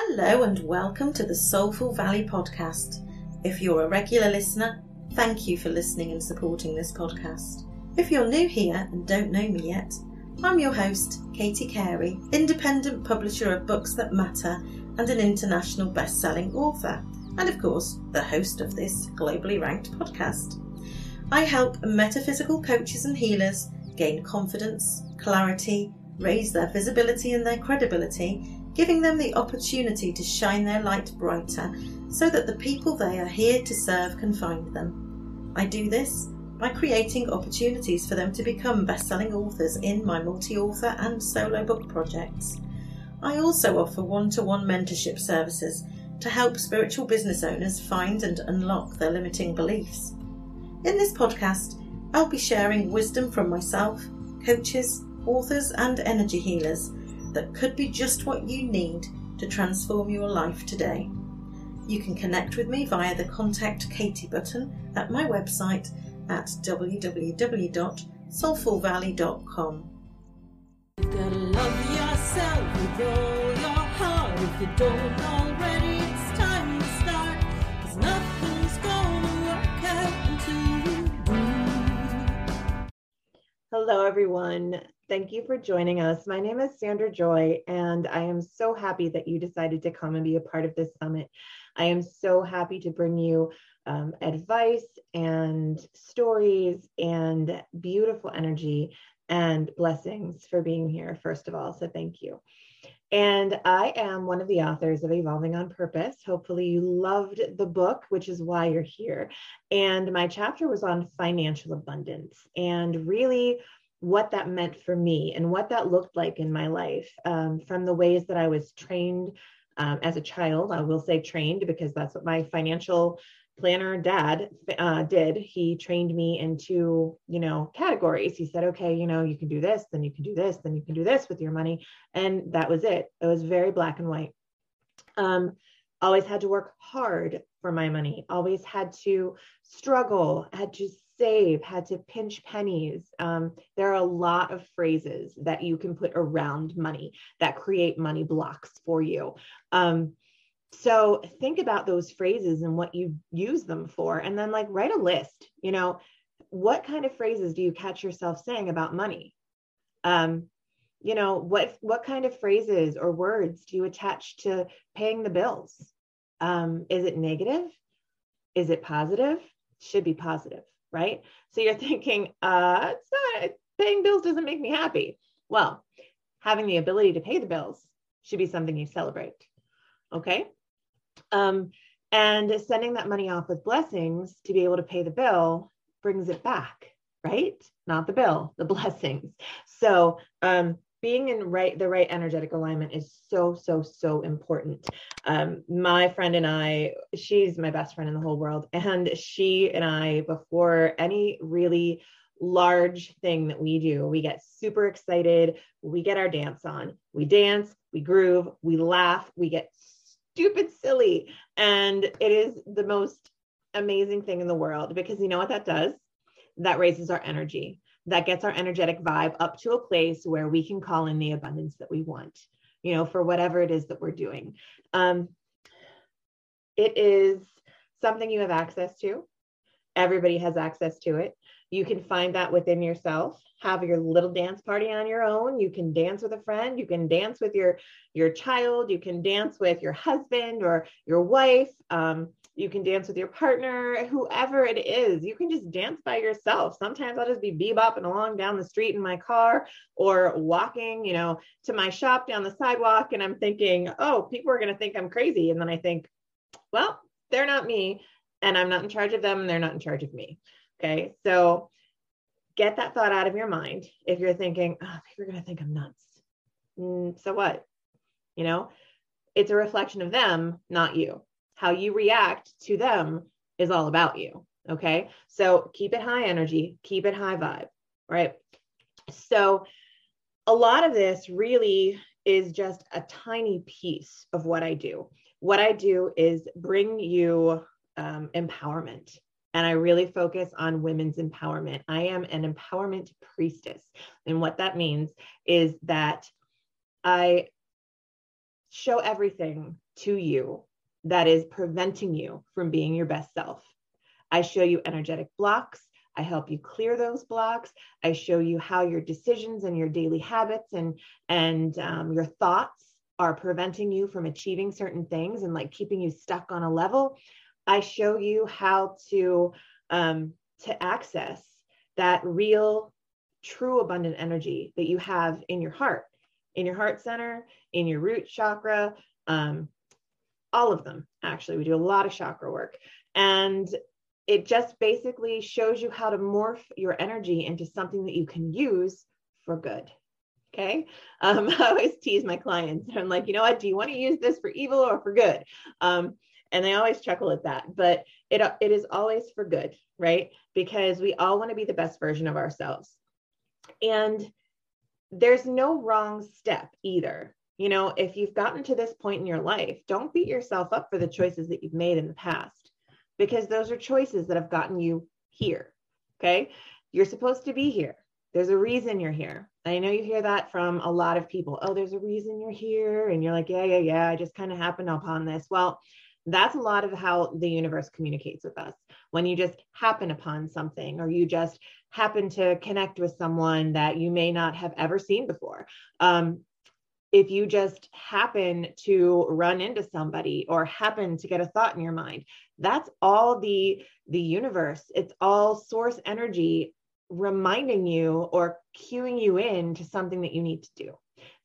Hello and welcome to the Soulful Valley podcast. If you're a regular listener, thank you for listening and supporting this podcast. If you're new here and don't know me yet, I'm your host, Katie Carey, independent publisher of Books That Matter and an international best selling author, and of course, the host of this globally ranked podcast. I help metaphysical coaches and healers gain confidence, clarity, raise their visibility and their credibility giving them the opportunity to shine their light brighter so that the people they are here to serve can find them. I do this by creating opportunities for them to become best selling authors in my multi author and solo book projects. I also offer one to one mentorship services to help spiritual business owners find and unlock their limiting beliefs. In this podcast, I'll be sharing wisdom from myself, coaches, authors, and energy healers that could be just what you need to transform your life today. You can connect with me via the Contact Katie button at my website at www.soulfulvalley.com. You gotta love yourself with all your heart. If you don't already, it's time to start. Cause nothing's gonna work out until you do. Hello, everyone. Thank you for joining us. My name is Sandra Joy, and I am so happy that you decided to come and be a part of this summit. I am so happy to bring you um, advice and stories and beautiful energy and blessings for being here, first of all. So, thank you. And I am one of the authors of Evolving on Purpose. Hopefully, you loved the book, which is why you're here. And my chapter was on financial abundance and really what that meant for me and what that looked like in my life um, from the ways that I was trained um, as a child. I will say trained because that's what my financial planner dad uh, did. He trained me into, you know, categories. He said, okay, you know, you can do this, then you can do this, then you can do this with your money. And that was it. It was very black and white. Um, always had to work hard for my money, always had to struggle, had to save, had to pinch pennies. Um, there are a lot of phrases that you can put around money that create money blocks for you. Um, so think about those phrases and what you use them for, and then like write a list. You know, what kind of phrases do you catch yourself saying about money? Um, you know, what what kind of phrases or words do you attach to paying the bills? Um, is it negative? Is it positive? Should be positive right? So you're thinking, uh, it's not paying bills doesn't make me happy. Well, having the ability to pay the bills should be something you celebrate. Okay. Um, and sending that money off with blessings to be able to pay the bill brings it back, right? Not the bill, the blessings. So um, being in right the right energetic alignment is so so so important. Um, my friend and i she's my best friend in the whole world. And she and i before any really large thing that we do we get super excited. We get our dance on. We dance we groove we laugh we get stupid silly. And it is the most amazing thing in the world because you know what that does? That raises our energy that gets our energetic vibe up to a place where we can call in the abundance that we want, you know, for whatever it is that we're doing. Um, it is something you have access to. Everybody has access to it. You can find that within yourself. Have your little dance party on your own. You can dance with a friend. You can dance with your your child. You can dance with your husband or your wife. Um, you can dance with your partner, whoever it is. You can just dance by yourself. Sometimes I'll just be bebopping along down the street in my car or walking, you know, to my shop down the sidewalk. And I'm thinking, oh, people are going to think I'm crazy. And then I think, well, they're not me and I'm not in charge of them and they're not in charge of me. Okay. So get that thought out of your mind. If you're thinking, oh, people are going to think I'm nuts. Mm, so what? You know, it's a reflection of them, not you. How you react to them is all about you. Okay. So keep it high energy, keep it high vibe, right? So a lot of this really is just a tiny piece of what I do. What I do is bring you um, empowerment. And I really focus on women's empowerment. I am an empowerment priestess. And what that means is that I show everything to you that is preventing you from being your best self. I show you energetic blocks. I help you clear those blocks. I show you how your decisions and your daily habits and and um, your thoughts are preventing you from achieving certain things and like keeping you stuck on a level. I show you how to um, to access that real, true, abundant energy that you have in your heart, in your heart center, in your root chakra, um, all of them. Actually, we do a lot of chakra work, and it just basically shows you how to morph your energy into something that you can use for good. Okay. Um, I always tease my clients. I'm like, you know what? Do you want to use this for evil or for good? Um, and I always chuckle at that, but it, it is always for good, right? Because we all want to be the best version of ourselves. And there's no wrong step either. You know, if you've gotten to this point in your life, don't beat yourself up for the choices that you've made in the past because those are choices that have gotten you here. Okay. You're supposed to be here. There's a reason you're here. I know you hear that from a lot of people. Oh, there's a reason you're here. And you're like, yeah, yeah, yeah. I just kind of happened upon this. Well, that's a lot of how the universe communicates with us. When you just happen upon something or you just happen to connect with someone that you may not have ever seen before. Um, if you just happen to run into somebody or happen to get a thought in your mind that's all the the universe it's all source energy reminding you or cueing you in to something that you need to do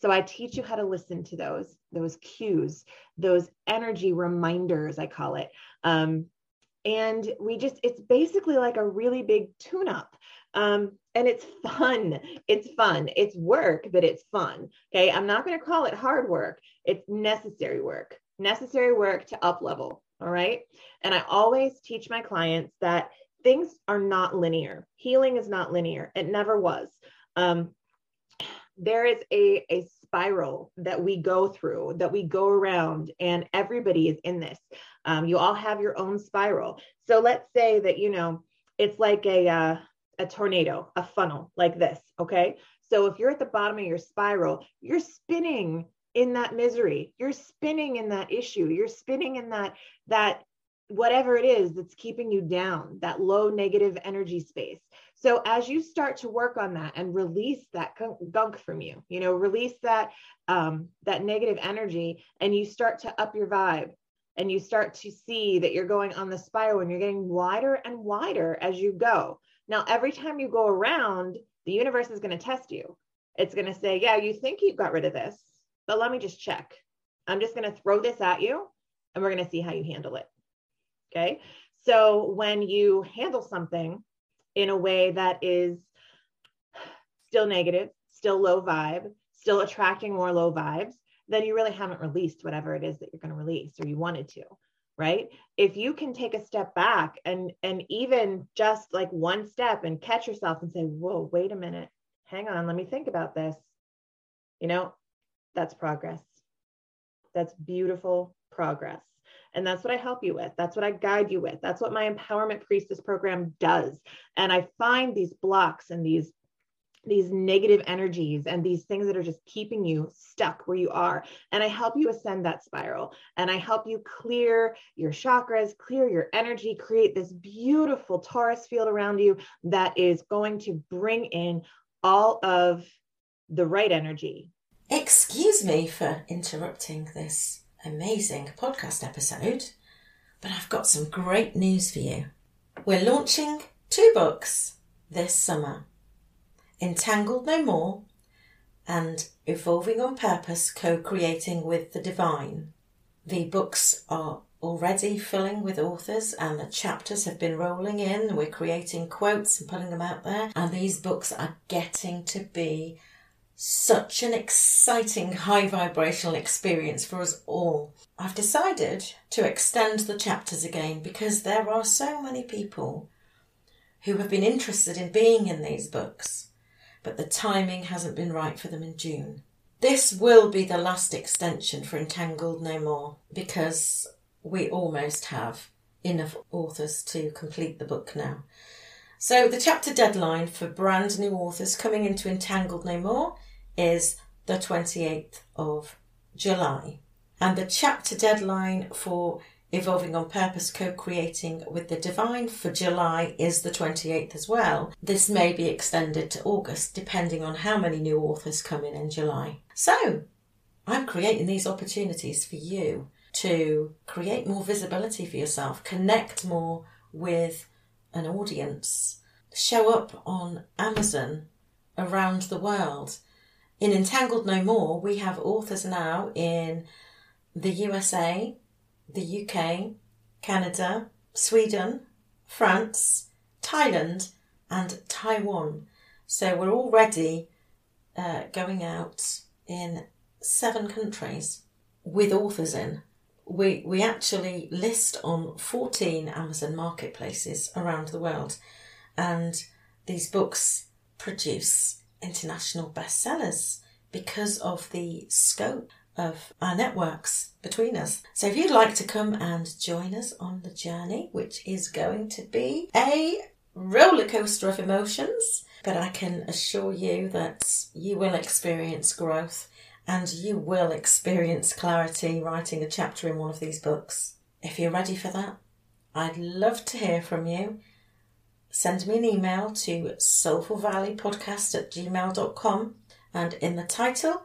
so i teach you how to listen to those those cues those energy reminders i call it. Um, and we just it's basically like a really big tune up um, and it's fun. It's fun. It's work but it's fun. Okay? I'm not going to call it hard work. It's necessary work. Necessary work to up level all right? And i always teach my clients that things are not linear. Healing is not linear. It never was. Um, there is a, a spiral that we go through that we go around and everybody is in this. Um, you all have your own spiral. So let's say that you know it's like a uh, a tornado a funnel like this okay? So if you're at the bottom of your spiral you're spinning in that misery. You're spinning in that issue. You're spinning in that that whatever it is that's keeping you down that low negative energy space so as you start to work on that and release that gunk from you, you know, release that um, that negative energy, and you start to up your vibe, and you start to see that you're going on the spiral and you're getting wider and wider as you go. Now, every time you go around, the universe is going to test you. It's going to say, "Yeah, you think you got rid of this, but let me just check. I'm just going to throw this at you, and we're going to see how you handle it." Okay. So when you handle something in a way that is still negative, still low vibe, still attracting more low vibes, then you really haven't released whatever it is that you're going to release or you wanted to right? If you can take a step back and and even just like one step and catch yourself and say whoa wait a minute. Hang on let me think about this. You know that's progress. That's beautiful progress and that's what I help you with. That's what I guide you with. That's what my empowerment priestess program does. And I find these blocks and these these negative energies and these things that are just keeping you stuck where you are. And I help you ascend that spiral and I help you clear your chakras, clear your energy, create this beautiful torus field around you that is going to bring in all of the right energy. Excuse me for interrupting this amazing podcast episode, but I've got some great news for you. We're launching two books this summer Entangled No More and Evolving on Purpose Co creating with the Divine. The books are already filling with authors and the chapters have been rolling in. We're creating quotes and putting them out there, and these books are getting to be such an exciting high vibrational experience for us all. I've decided to extend the chapters again because there are so many people who have been interested in being in these books, but the timing hasn't been right for them in June. This will be the last extension for Entangled No More because we almost have enough authors to complete the book now. So the chapter deadline for brand new authors coming into Entangled No More is the 28th of July. And the chapter deadline for Evolving on Purpose co creating with the Divine for July is the 28th as well. This may be extended to August depending on how many new authors come in in July. So, I'm creating these opportunities for you to create more visibility for yourself, connect more with an audience, show up on Amazon around the world. In Entangled No More, we have authors now in the USA, the UK, Canada, Sweden, France, Thailand, and Taiwan. So we're already uh, going out in seven countries with authors in. We, we actually list on 14 Amazon marketplaces around the world, and these books produce international bestsellers because of the scope of our networks between us. So if you'd like to come and join us on the journey, which is going to be a roller coaster of emotions, but I can assure you that you will experience growth and you will experience clarity writing a chapter in one of these books. If you're ready for that, I'd love to hear from you. Send me an email to soulfulvalleypodcast at gmail.com and in the title,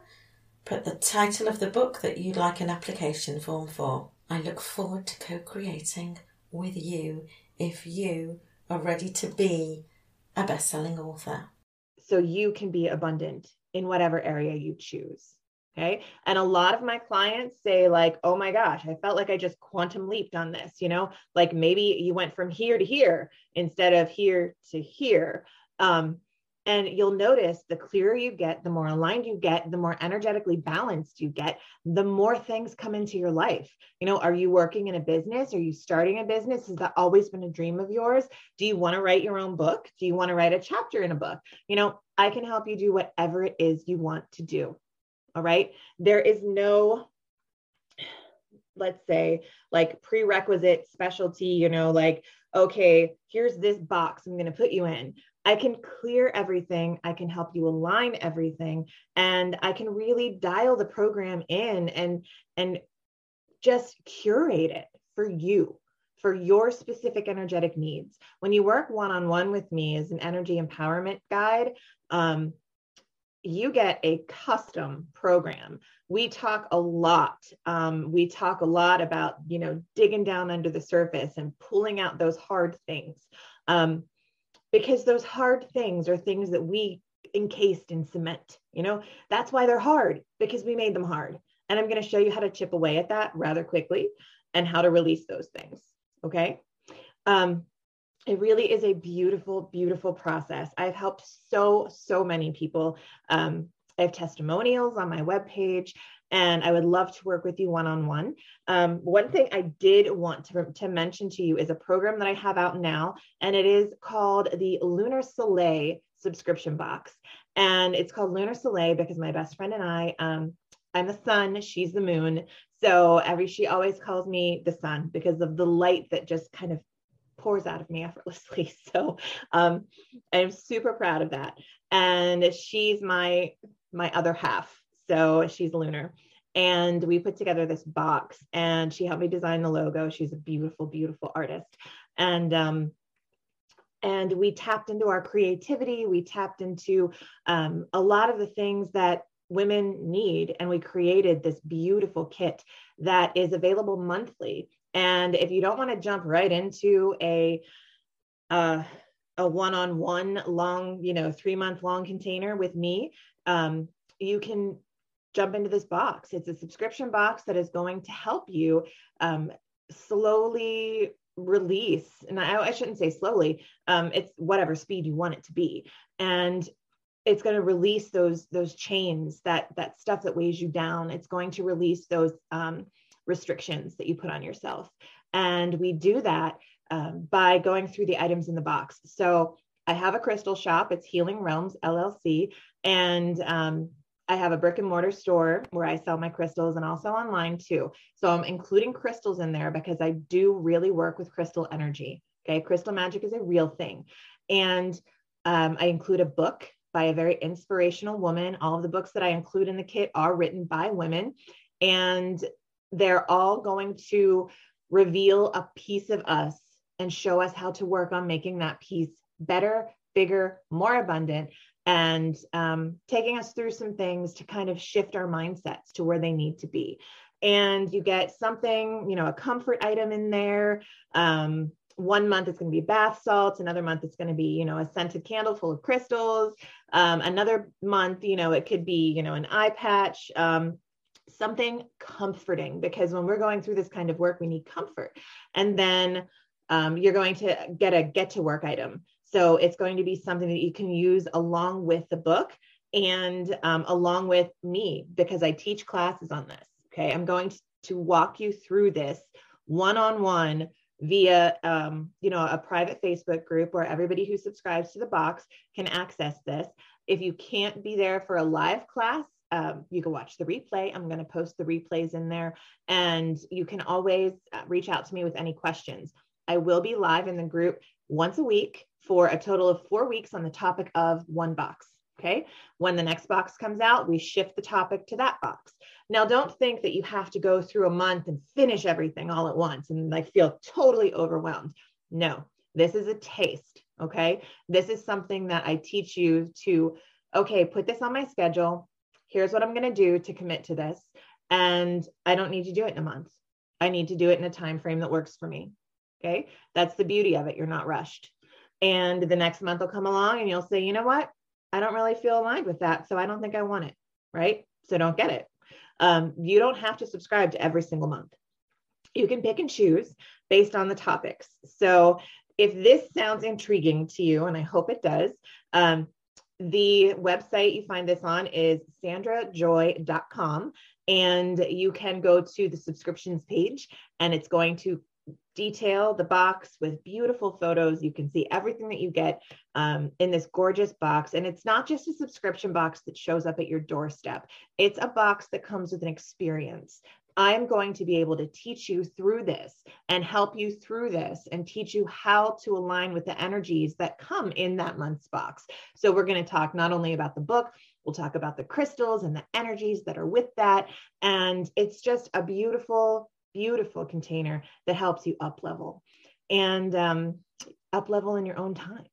put the title of the book that you'd like an application form for. I look forward to co creating with you if you are ready to be a best selling author. So you can be abundant in whatever area you choose. Okay. And a lot of my clients say, like, oh my gosh, I felt like I just quantum leaped on this, you know, like maybe you went from here to here instead of here to here. Um, and you'll notice the clearer you get, the more aligned you get, the more energetically balanced you get, the more things come into your life. You know, are you working in a business? Are you starting a business? Has that always been a dream of yours? Do you want to write your own book? Do you want to write a chapter in a book? You know, I can help you do whatever it is you want to do. All right. There is no let's say like prerequisite specialty you know like okay here's this box i'm going to put you in I can clear everything. I can help you align everything and I can really dial the program in and and just curate it for you for your specific energetic needs. When you work one on one with me as an energy empowerment guide, um, you get a custom program. We talk a lot. Um, we talk a lot about, you know, digging down under the surface and pulling out those hard things. Um, because those hard things are things that we encased in cement. You know, that's why they're hard because we made them hard. And I'm going to show you how to chip away at that rather quickly and how to release those things. Okay. Um, it really is a beautiful, beautiful process. I've helped so, so many people. Um, I have testimonials on my webpage and I would love to work with you one on one. One thing I did want to, to mention to you is a program that I have out now, and it is called the Lunar Soleil subscription box. And it's called Lunar Soleil because my best friend and I, um, I'm the sun, she's the moon. So every she always calls me the sun because of the light that just kind of pours out of me effortlessly. So um, I'm super proud of that. And she's my my other half. So she's lunar. And we put together this box and she helped me design the logo. She's a beautiful, beautiful artist. And um, and we tapped into our creativity. We tapped into um, a lot of the things that women need. And we created this beautiful kit that is available monthly. And if you don't want to jump right into a uh, a one-on-one long, you know, three month long container with me, um, you can jump into this box. It's a subscription box that is going to help you um, slowly release. And I, I shouldn't say slowly, um, it's whatever speed you want it to be. And it's going to release those those chains that that stuff that weighs you down it's going to release those um, restrictions that you put on yourself. And we do that um, by going through the items in the box. So i have a crystal shop. It's healing realms llc and um, i have a brick and mortar store where i sell my crystals and also online too. So i'm including crystals in there because i do really work with crystal energy. Okay? Crystal magic is a real thing. And um, i include a book by a very inspirational woman. All of the books that I include in the kit are written by women, and they're all going to reveal a piece of us and show us how to work on making that piece better, bigger, more abundant, and um, taking us through some things to kind of shift our mindsets to where they need to be. And you get something, you know, a comfort item in there. Um, one month it's going to be bath salts another month it's going to be you know a scented candle full of crystals um, another month you know it could be you know an eye patch um, something comforting because when we're going through this kind of work we need comfort. And then um, you're going to get a get to work item. So it's going to be something that you can use along with the book and um, along with me because i teach classes on this okay? I'm going to walk you through this one-on-one via um, you know a private facebook group where everybody who subscribes to the box can access this. If you can't be there for a live class um, you can watch the replay i'm going to post the replays in there and you can always uh, reach out to me with any questions i will be live in the group once a week for a total of four weeks on the topic of one box Okay. When the next box comes out, we shift the topic to that box. Now, don't think that you have to go through a month and finish everything all at once and like feel totally overwhelmed. No, this is a taste. Okay. This is something that I teach you to, okay, put this on my schedule. Here's what I'm going to do to commit to this. And I don't need to do it in a month. I need to do it in a time frame that works for me. Okay. That's the beauty of it. You're not rushed. And the next month will come along and you'll say, you know what? I don't really feel aligned with that. So I don't think I want it. Right. So don't get it. Um, you don't have to subscribe to every single month. You can pick and choose based on the topics. So if this sounds intriguing to you, and I hope it does, um, the website you find this on is sandrajoy.com. And you can go to the subscriptions page, and it's going to detail the box with beautiful photos. You can see everything that you get um, in this gorgeous box. And it's not just a subscription box that shows up at your doorstep, it's a box that comes with an experience. I'm going to be able to teach you through this and help you through this and teach you how to align with the energies that come in that month's box. So, we're going to talk not only about the book, we'll talk about the crystals and the energies that are with that. And it's just a beautiful beautiful container that helps you up level and um, up level in your own time.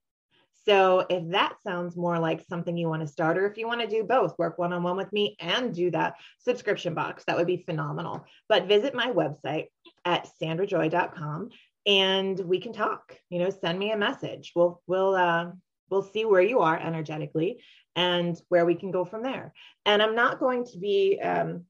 So if that sounds more like something you want to start, or if you want to do both, work one on one with me and do that subscription box, that would be phenomenal. But visit my website at sandrajoy.com and we can talk. You know, send me a message. We'll we'll uh, we'll see where you are energetically and where we can go from there. And I'm not going to be um,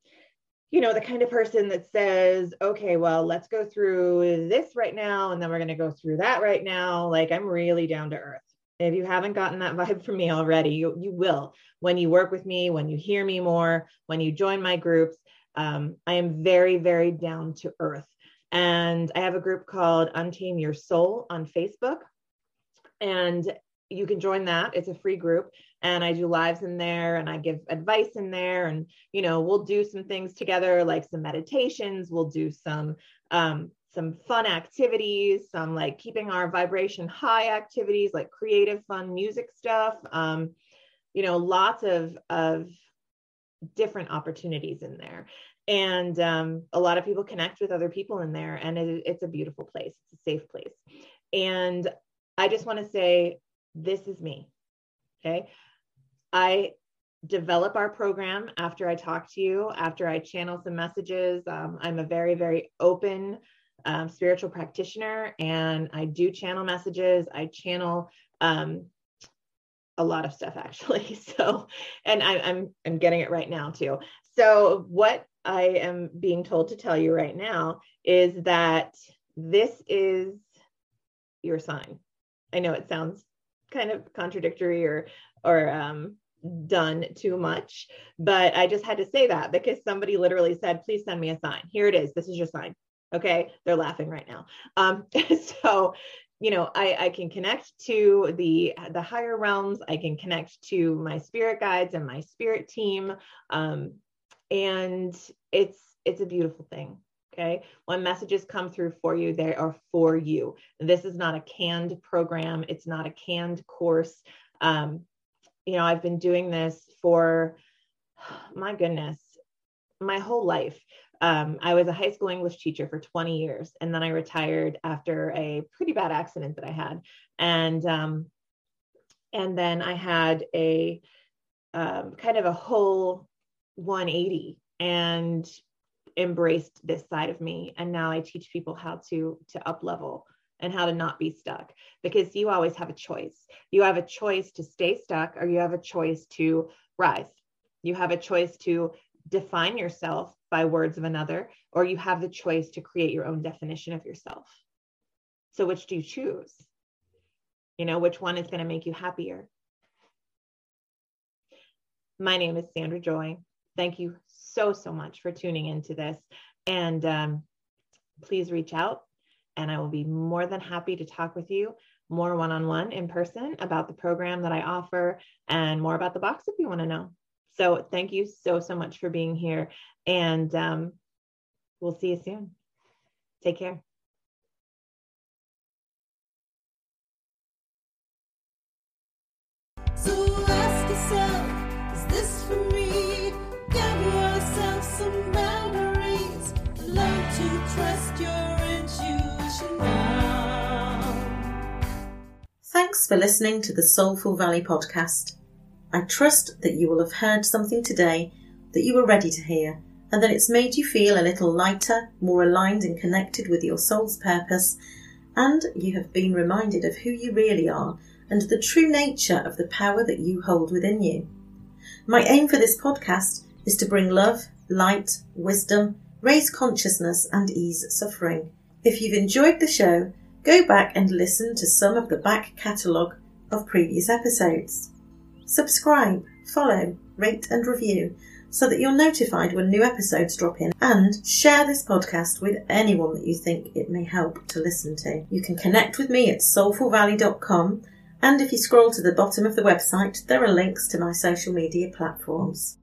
you know, the kind of person that says, okay, well, let's go through this right now, and then we're going to go through that right now. Like, I'm really down to earth. If you haven't gotten that vibe from me already, you, you will when you work with me, when you hear me more, when you join my groups. Um, I am very, very down to earth. And I have a group called Untame Your Soul on Facebook. And you can join that. It's a free group and I do lives in there and I give advice in there and you know we'll do some things together like some meditations, we'll do some um some fun activities, some like keeping our vibration high activities like creative fun music stuff. Um you know lots of of different opportunities in there and um, a lot of people connect with other people in there and it, it's a beautiful place it's a safe place and i just want to say this is me. Okay. I develop our program after I talk to you, after I channel some messages. Um, I'm a very, very open um, spiritual practitioner and I do channel messages. I channel um, a lot of stuff actually. So, and I, I'm, I'm getting it right now too. So, what I am being told to tell you right now is that this is your sign. I know it sounds kind of contradictory or or um, done too much, but I just had to say that because somebody literally said, please send me a sign. Here it is. This is your sign. Okay. They're laughing right now. Um, so, you know, I, I can connect to the the higher realms. I can connect to my spirit guides and my spirit team. Um, and it's it's a beautiful thing. Okay. When messages come through for you, they are for you. This is not a canned program. It's not a canned course. Um, you know, I've been doing this for, my goodness, my whole life. Um, I was a high school English teacher for 20 years, and then I retired after a pretty bad accident that I had, and um, and then I had a um, kind of a whole 180 and embraced this side of me, and now I teach people how to to up level and how to not be stuck because you always have a choice. You have a choice to stay stuck or you have a choice to rise. You have a choice to define yourself by words of another, or you have the choice to create your own definition of yourself. So, which do you choose? You know, which one is going to make you happier? My name is Sandra Joy. Thank you so, so much for tuning into this. And um, please reach out and I will be more than happy to talk with you more one on one in person about the program that I offer and more about the box if you want to know. So, thank you so, so much for being here. And um, we'll see you soon. Take care. So ask yourself, is this for me? Give yourself some boundaries. Learn to trust your intuition now. Thanks for listening to the Soulful Valley podcast. I trust that you will have heard something today that you were ready to hear and that it's made you feel a little lighter, more aligned and connected with your soul's purpose, and you have been reminded of who you really are and the true nature of the power that you hold within you. My aim for this podcast is to bring love, light, wisdom, raise consciousness, and ease suffering. If you've enjoyed the show, go back and listen to some of the back catalogue of previous episodes. Subscribe, follow, rate, and review so that you're notified when new episodes drop in and share this podcast with anyone that you think it may help to listen to. You can connect with me at soulfulvalley.com and if you scroll to the bottom of the website, there are links to my social media platforms.